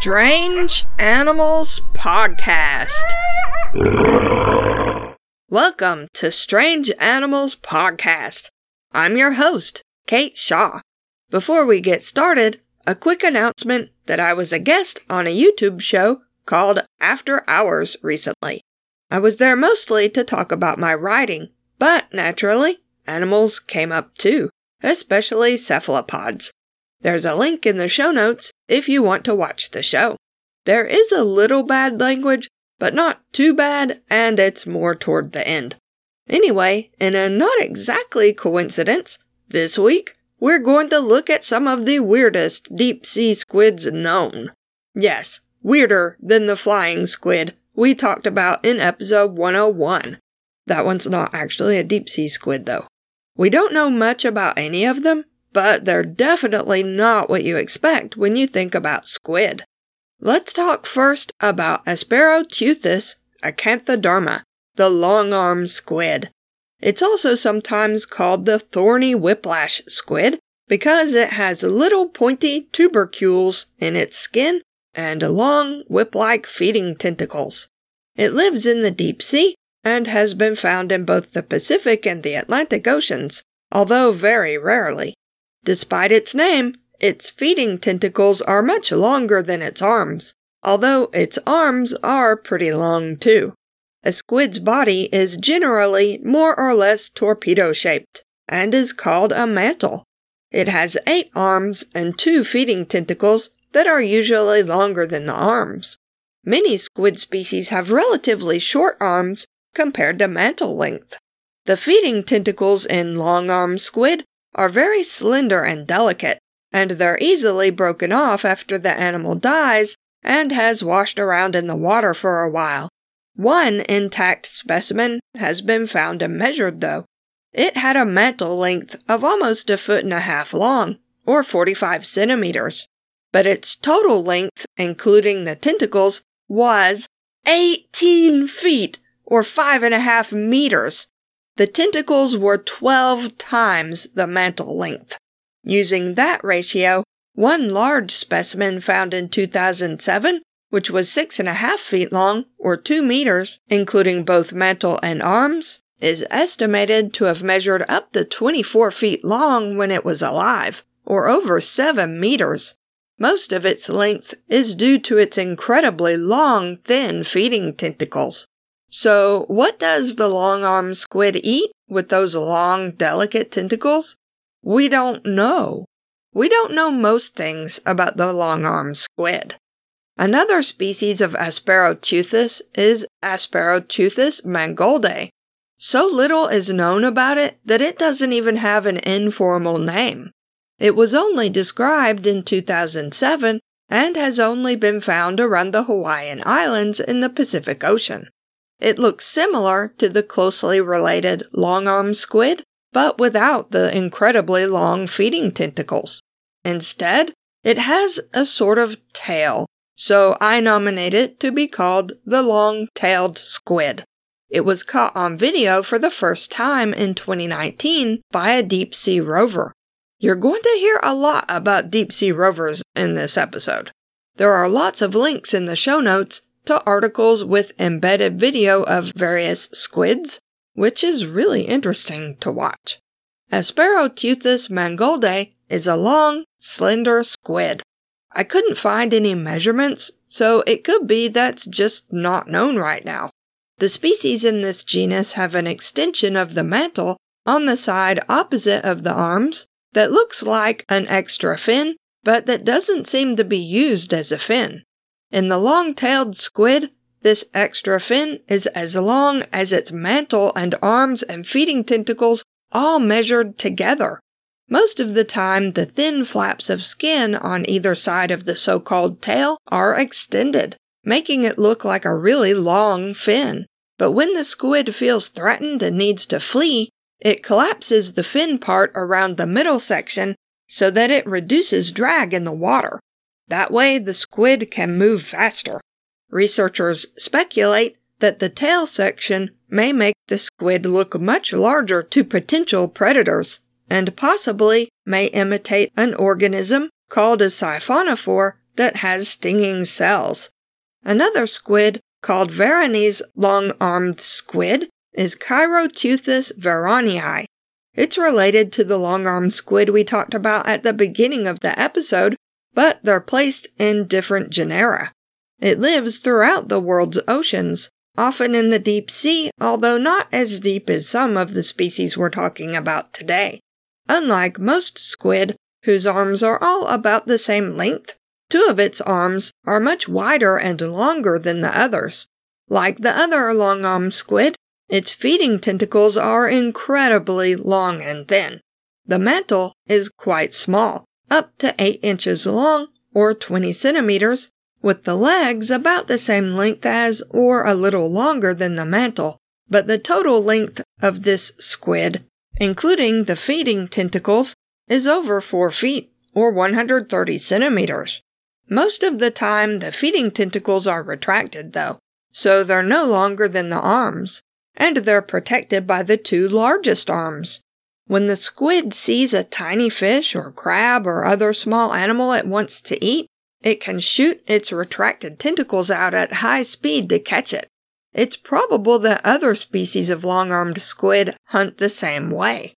Strange Animals Podcast. Welcome to Strange Animals Podcast. I'm your host, Kate Shaw. Before we get started, a quick announcement that I was a guest on a YouTube show called After Hours recently. I was there mostly to talk about my writing, but naturally, animals came up too, especially cephalopods. There's a link in the show notes if you want to watch the show. There is a little bad language, but not too bad, and it's more toward the end. Anyway, in a not exactly coincidence, this week we're going to look at some of the weirdest deep sea squids known. Yes, weirder than the flying squid we talked about in episode 101. That one's not actually a deep sea squid, though. We don't know much about any of them, but they're definitely not what you expect when you think about squid. Let's talk first about Asperoteuthis acanthoderma, the long armed squid. It's also sometimes called the thorny whiplash squid because it has little pointy tubercules in its skin and long whip like feeding tentacles. It lives in the deep sea and has been found in both the Pacific and the Atlantic Oceans, although very rarely. Despite its name, its feeding tentacles are much longer than its arms, although its arms are pretty long too. A squid's body is generally more or less torpedo shaped and is called a mantle. It has eight arms and two feeding tentacles that are usually longer than the arms. Many squid species have relatively short arms compared to mantle length. The feeding tentacles in long armed squid are very slender and delicate, and they're easily broken off after the animal dies and has washed around in the water for a while. One intact specimen has been found and measured, though. It had a mantle length of almost a foot and a half long, or 45 centimeters, but its total length, including the tentacles, was 18 feet, or five and a half meters. The tentacles were 12 times the mantle length. Using that ratio, one large specimen found in 2007, which was six and a half feet long, or two meters, including both mantle and arms, is estimated to have measured up to 24 feet long when it was alive, or over 7 meters. Most of its length is due to its incredibly long, thin feeding tentacles. So, what does the long armed squid eat with those long, delicate tentacles? We don't know. We don't know most things about the long armed squid. Another species of Asperoteuthis is Asperoteuthis mangoldae. So little is known about it that it doesn't even have an informal name. It was only described in 2007 and has only been found around the Hawaiian Islands in the Pacific Ocean. It looks similar to the closely related long arm squid, but without the incredibly long feeding tentacles. Instead, it has a sort of tail, so I nominate it to be called the long-tailed squid. It was caught on video for the first time in 2019 by a deep sea rover. You're going to hear a lot about deep sea rovers in this episode. There are lots of links in the show notes to articles with embedded video of various squids, which is really interesting to watch. Asperoteuthis mangoldae is a long, slender squid. I couldn't find any measurements, so it could be that's just not known right now. The species in this genus have an extension of the mantle on the side opposite of the arms that looks like an extra fin, but that doesn't seem to be used as a fin. In the long-tailed squid, this extra fin is as long as its mantle and arms and feeding tentacles all measured together. Most of the time, the thin flaps of skin on either side of the so-called tail are extended, making it look like a really long fin. But when the squid feels threatened and needs to flee, it collapses the fin part around the middle section so that it reduces drag in the water. That way, the squid can move faster. Researchers speculate that the tail section may make the squid look much larger to potential predators and possibly may imitate an organism called a siphonophore that has stinging cells. Another squid, called Verany's long armed squid, is Chiroteuthis veranyi. It's related to the long armed squid we talked about at the beginning of the episode, but they're placed in different genera. It lives throughout the world's oceans, often in the deep sea, although not as deep as some of the species we're talking about today. Unlike most squid, whose arms are all about the same length, two of its arms are much wider and longer than the others. Like the other long armed squid, its feeding tentacles are incredibly long and thin. The mantle is quite small, up to 8 inches long or 20 centimeters, with the legs about the same length as or a little longer than the mantle, but the total length of this squid, including the feeding tentacles, is over 4 feet or 130 centimeters. Most of the time, the feeding tentacles are retracted, though, so they're no longer than the arms, and they're protected by the two largest arms. When the squid sees a tiny fish or crab or other small animal it wants to eat, it can shoot its retracted tentacles out at high speed to catch it. It's probable that other species of long armed squid hunt the same way.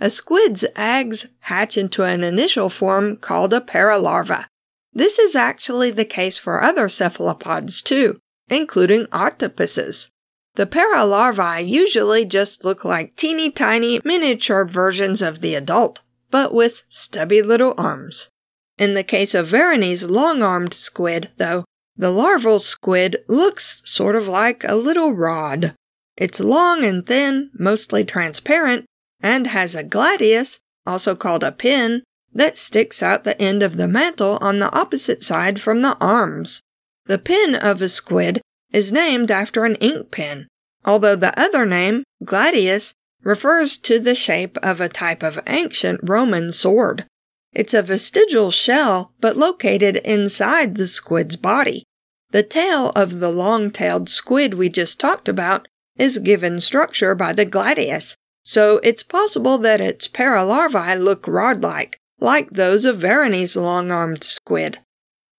A squid's eggs hatch into an initial form called a paralarva. This is actually the case for other cephalopods too, including octopuses. The paralarvae usually just look like teeny tiny miniature versions of the adult, but with stubby little arms. In the case of Verany's long armed squid, though, the larval squid looks sort of like a little rod. It's long and thin, mostly transparent, and has a gladius, also called a pin, that sticks out the end of the mantle on the opposite side from the arms. The pin of a squid is named after an ink pen, although the other name, gladius, refers to the shape of a type of ancient Roman sword. It's a vestigial shell, but located inside the squid's body. The tail of the long tailed squid we just talked about is given structure by the gladius, so it's possible that its paralarvae look rod like those of Verany's long-armed squid.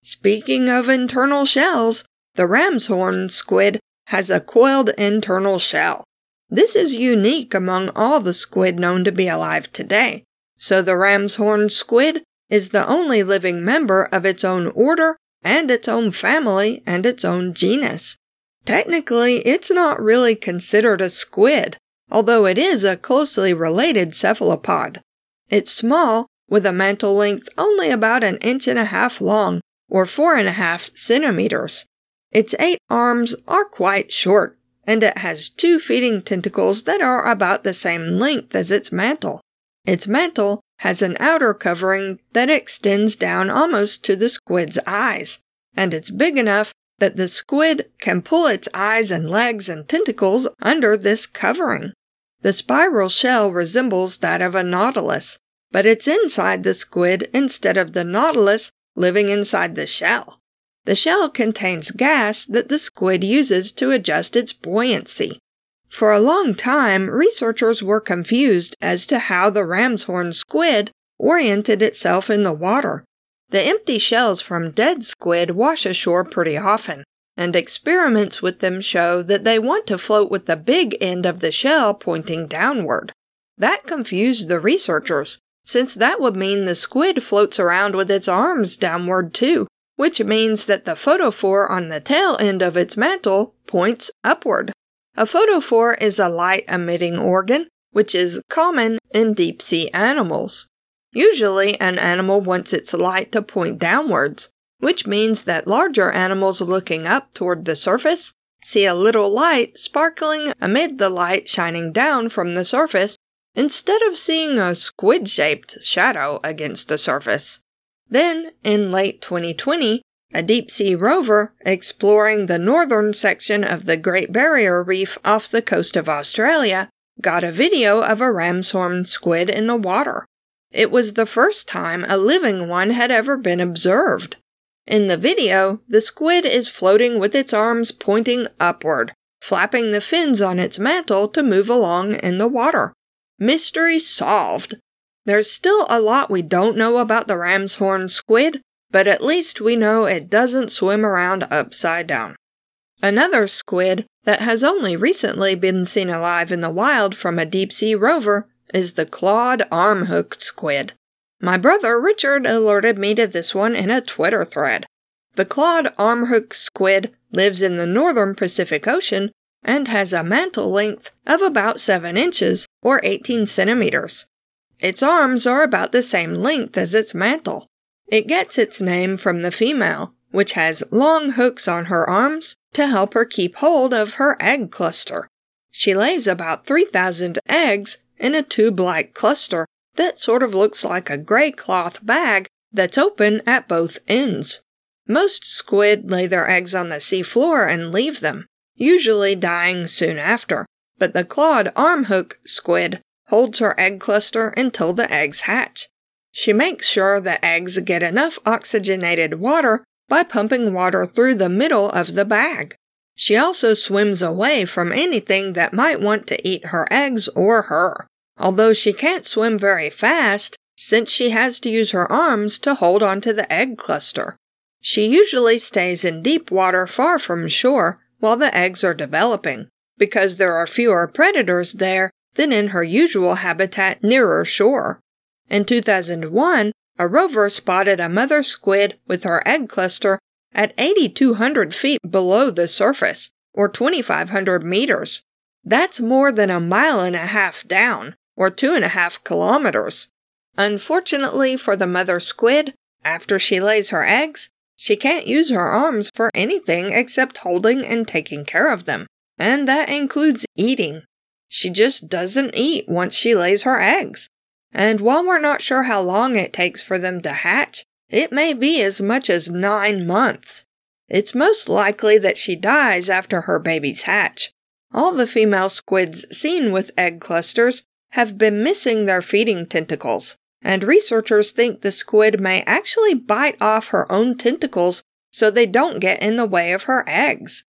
Speaking of internal shells, the ram's horn squid has a coiled internal shell. This is unique among all the squid known to be alive today. So the ram's horn squid is the only living member of its own order and its own family and its own genus. Technically, it's not really considered a squid, although it is a closely related cephalopod. It's small with a mantle length only about an inch and a half long, or four and a half centimeters. Its eight arms are quite short, and it has two feeding tentacles that are about the same length as its mantle. Its mantle has an outer covering that extends down almost to the squid's eyes, and it's big enough that the squid can pull its eyes and legs and tentacles under this covering. The spiral shell resembles that of a nautilus, but it's inside the squid instead of the nautilus living inside the shell. The shell contains gas that the squid uses to adjust its buoyancy. For a long time, researchers were confused as to how the ram's horn squid oriented itself in the water. The empty shells from dead squid wash ashore pretty often, and experiments with them show that they want to float with the big end of the shell pointing downward. That confused the researchers, since that would mean the squid floats around with its arms downward too, which means that the photophore on the tail end of its mantle points upward. A photophore is a light emitting organ, which is common in deep sea animals. Usually, an animal wants its light to point downwards, which means that larger animals looking up toward the surface see a little light sparkling amid the light shining down from the surface instead of seeing a squid shaped shadow against the surface. Then, in late 2020, a deep sea rover exploring the northern section of the Great Barrier Reef off the coast of Australia got a video of a ram's horn squid in the water. It was the first time a living one had ever been observed. In the video, the squid is floating with its arms pointing upward, flapping the fins on its mantle to move along in the water. Mystery solved. There's still a lot we don't know about the ram's horn squid, but at least we know it doesn't swim around upside down. Another squid that has only recently been seen alive in the wild from a deep sea rover is the clawed armhook squid. My brother Richard alerted me to this one in a Twitter thread. The clawed armhook squid lives in the northern Pacific Ocean and has a mantle length of about 7 inches or 18 centimeters. Its arms are about the same length as its mantle. It gets its name from the female, which has long hooks on her arms to help her keep hold of her egg cluster. She lays about 3,000 eggs in a tube like cluster that sort of looks like a gray cloth bag that's open at both ends. Most squid lay their eggs on the seafloor and leave them, usually dying soon after, but the clawed armhook squid holds her egg cluster until the eggs hatch. She makes sure the eggs get enough oxygenated water by pumping water through the middle of the bag. She also swims away from anything that might want to eat her eggs or her, although she can't swim very fast since she has to use her arms to hold onto the egg cluster. She usually stays in deep water far from shore while the eggs are developing, because there are fewer predators there than in her usual habitat nearer shore. In 2001, a rover spotted a mother squid with her egg cluster at 8,200 feet below the surface, or 2,500 meters. That's more than a mile and a half down, or two and a half kilometers. Unfortunately for the mother squid, after she lays her eggs, she can't use her arms for anything except holding and taking care of them, and that includes eating. She just doesn't eat once she lays her eggs. And while we're not sure how long it takes for them to hatch, it may be as much as nine months. It's most likely that she dies after her babies hatch. All the female squids seen with egg clusters have been missing their feeding tentacles, and researchers think the squid may actually bite off her own tentacles so they don't get in the way of her eggs.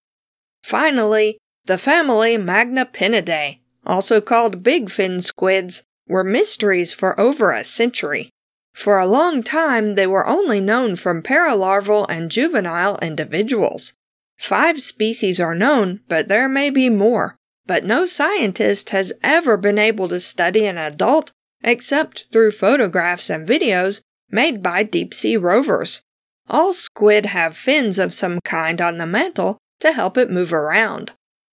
Finally, the family Magnapinidae, also called big fin squids, were mysteries for over a century. For a long time, they were only known from paralarval and juvenile individuals. Five species are known, but there may be more. But no scientist has ever been able to study an adult except through photographs and videos made by deep sea rovers. All squid have fins of some kind on the mantle to help it move around.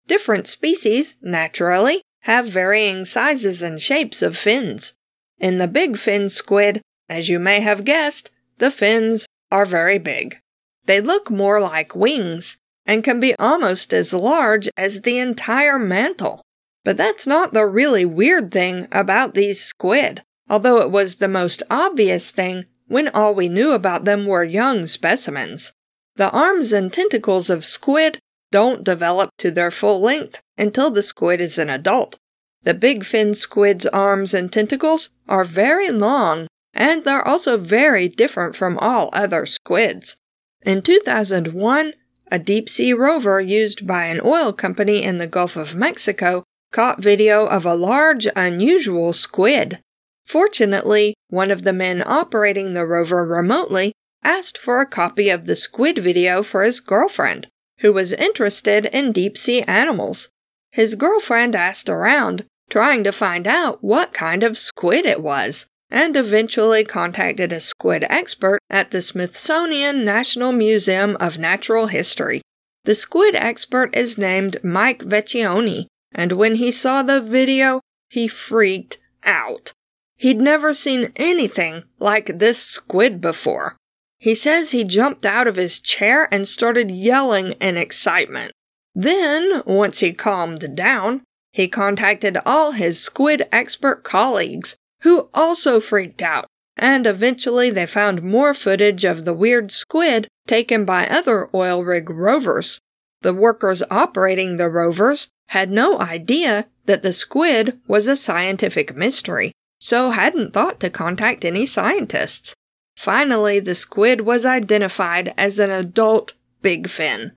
Different species, naturally, have varying sizes and shapes of fins. In the big fin squid, as you may have guessed, the fins are very big. They look more like wings and can be almost as large as the entire mantle. But that's not the really weird thing about these squid, although it was the most obvious thing when all we knew about them were young specimens. The arms and tentacles of squid don't develop to their full length until the squid is an adult. The big fin squid's arms and tentacles are very long, and they're also very different from all other squids. In 2001, a deep sea rover used by an oil company in the Gulf of Mexico caught video of a large, unusual squid. Fortunately, one of the men operating the rover remotely asked for a copy of the squid video for his girlfriend who was interested in deep sea animals. His girlfriend asked around, trying to find out what kind of squid it was, and eventually contacted a squid expert at the Smithsonian National Museum of Natural History. The squid expert is named Mike Vecchione, and when he saw the video, he freaked out. He'd never seen anything like this squid before. He says he jumped out of his chair and started yelling in excitement. Then, once he calmed down, he contacted all his squid expert colleagues, who also freaked out, and eventually they found more footage of the weird squid taken by other oil rig rovers. The workers operating the rovers had no idea that the squid was a scientific mystery, so hadn't thought to contact any scientists. Finally, the squid was identified as an adult big fin.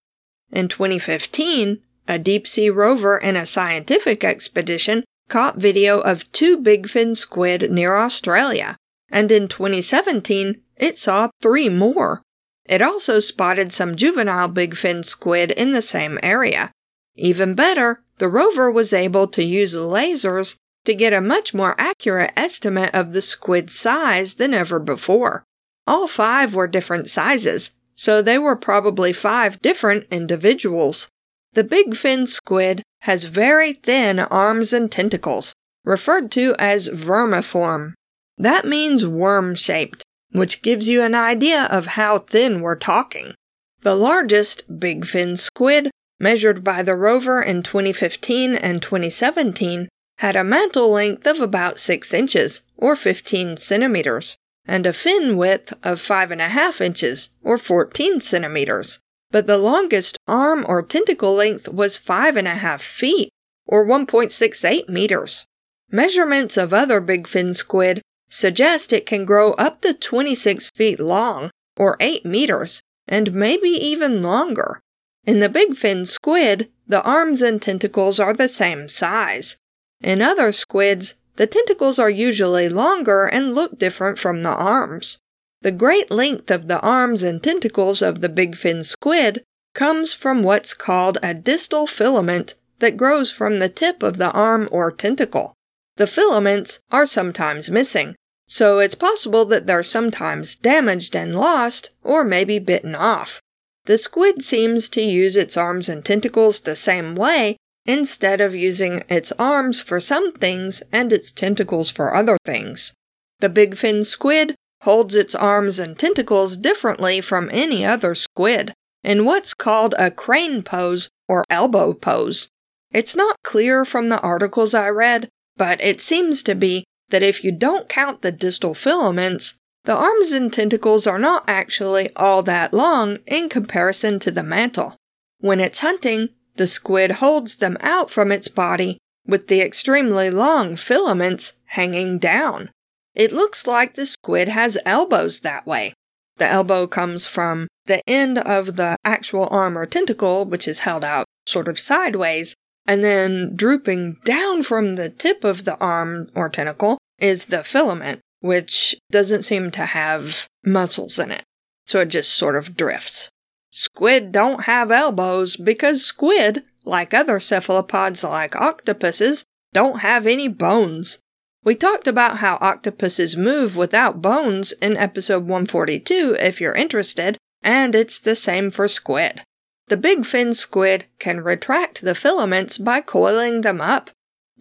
In 2015, a deep sea rover and a scientific expedition caught video of two big fin squid near Australia, and in 2017 it saw three more. It also spotted some juvenile big fin squid in the same area. Even better, the rover was able to use lasers to get a much more accurate estimate of the squid's size than ever before. All five were different sizes, so they were probably five different individuals. The big fin squid has very thin arms and tentacles, referred to as vermiform. That means worm shaped, which gives you an idea of how thin we're talking. The largest big fin squid, measured by the rover in 2015 and 2017, had a mantle length of about 6 inches, or 15 centimeters, and a fin width of 5.5 inches, or 14 centimeters. But the longest arm or tentacle length was 5.5 feet, or 1.68 meters. Measurements of other big fin squid suggest it can grow up to 26 feet long, or 8 meters, and maybe even longer. In the big fin squid, the arms and tentacles are the same size. In other squids, the tentacles are usually longer and look different from the arms. The great length of the arms and tentacles of the big fin squid comes from what's called a distal filament that grows from the tip of the arm or tentacle. The filaments are sometimes missing, so it's possible that they're sometimes damaged and lost, or maybe bitten off. The squid seems to use its arms and tentacles the same way, instead of using its arms for some things and its tentacles for other things. The big fin squid holds its arms and tentacles differently from any other squid, in what's called a crane pose or elbow pose. It's not clear from the articles I read, but it seems to be that if you don't count the distal filaments, the arms and tentacles are not actually all that long in comparison to the mantle. When it's hunting, the squid holds them out from its body with the extremely long filaments hanging down. It looks like the squid has elbows that way. The elbow comes from the end of the actual arm or tentacle, which is held out sort of sideways, and then drooping down from the tip of the arm or tentacle is the filament, which doesn't seem to have muscles in it. So it just sort of drifts. Squid don't have elbows because squid, like other cephalopods like octopuses, don't have any bones. We talked about how octopuses move without bones in episode 142 if you're interested, and it's the same for squid. The big fin squid can retract the filaments by coiling them up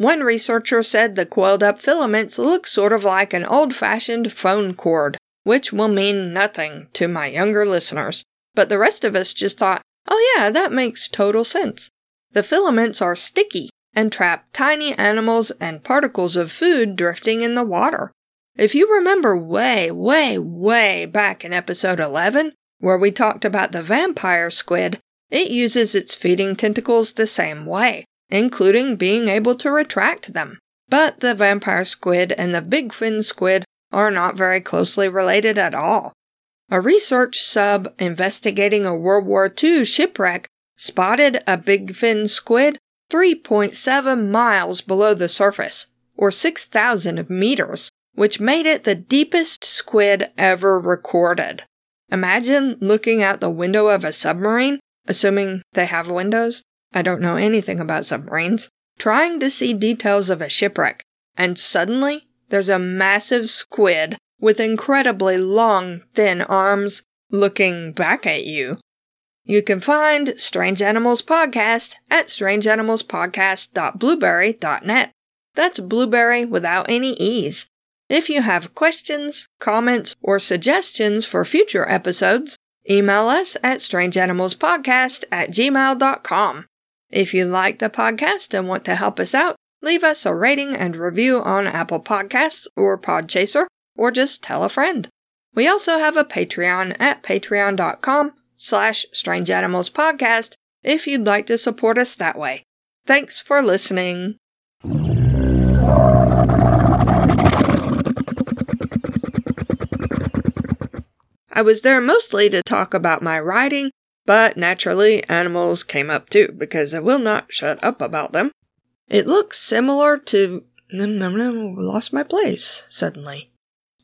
one researcher said the coiled up filaments look sort of like an old fashioned phone cord, which will mean nothing to my younger listeners. But the rest of us just thought, oh yeah, that makes total sense. The filaments are sticky and trap tiny animals and particles of food drifting in the water. If you remember way, way, way back in episode 11, where we talked about the vampire squid, it uses its feeding tentacles the same way including being able to retract them. But the vampire squid and the big fin squid are not very closely related at all. A research sub investigating a World War II shipwreck spotted a big fin squid 3.7 miles below the surface, or 6,000 meters, which made it the deepest squid ever recorded. Imagine looking out the window of a submarine, assuming they have windows, I don't know anything about submarines, trying to see details of a shipwreck, and suddenly there's a massive squid with incredibly long, thin arms looking back at you. You can find Strange Animals Podcast at strangeanimalspodcast.blubrry.net. That's blueberry without any E's. If you have questions, comments, or suggestions for future episodes, email us at strangeanimalspodcast at gmail.com. If you like the podcast and want to help us out, leave us a rating and review on Apple Podcasts or Podchaser, or just tell a friend. We also have a Patreon at patreon.com slash strange if you'd like to support us that way. Thanks for listening. I was there mostly to talk about my writing but naturally, animals came up too, because I will not shut up about them. It looks similar to. No, lost my place suddenly.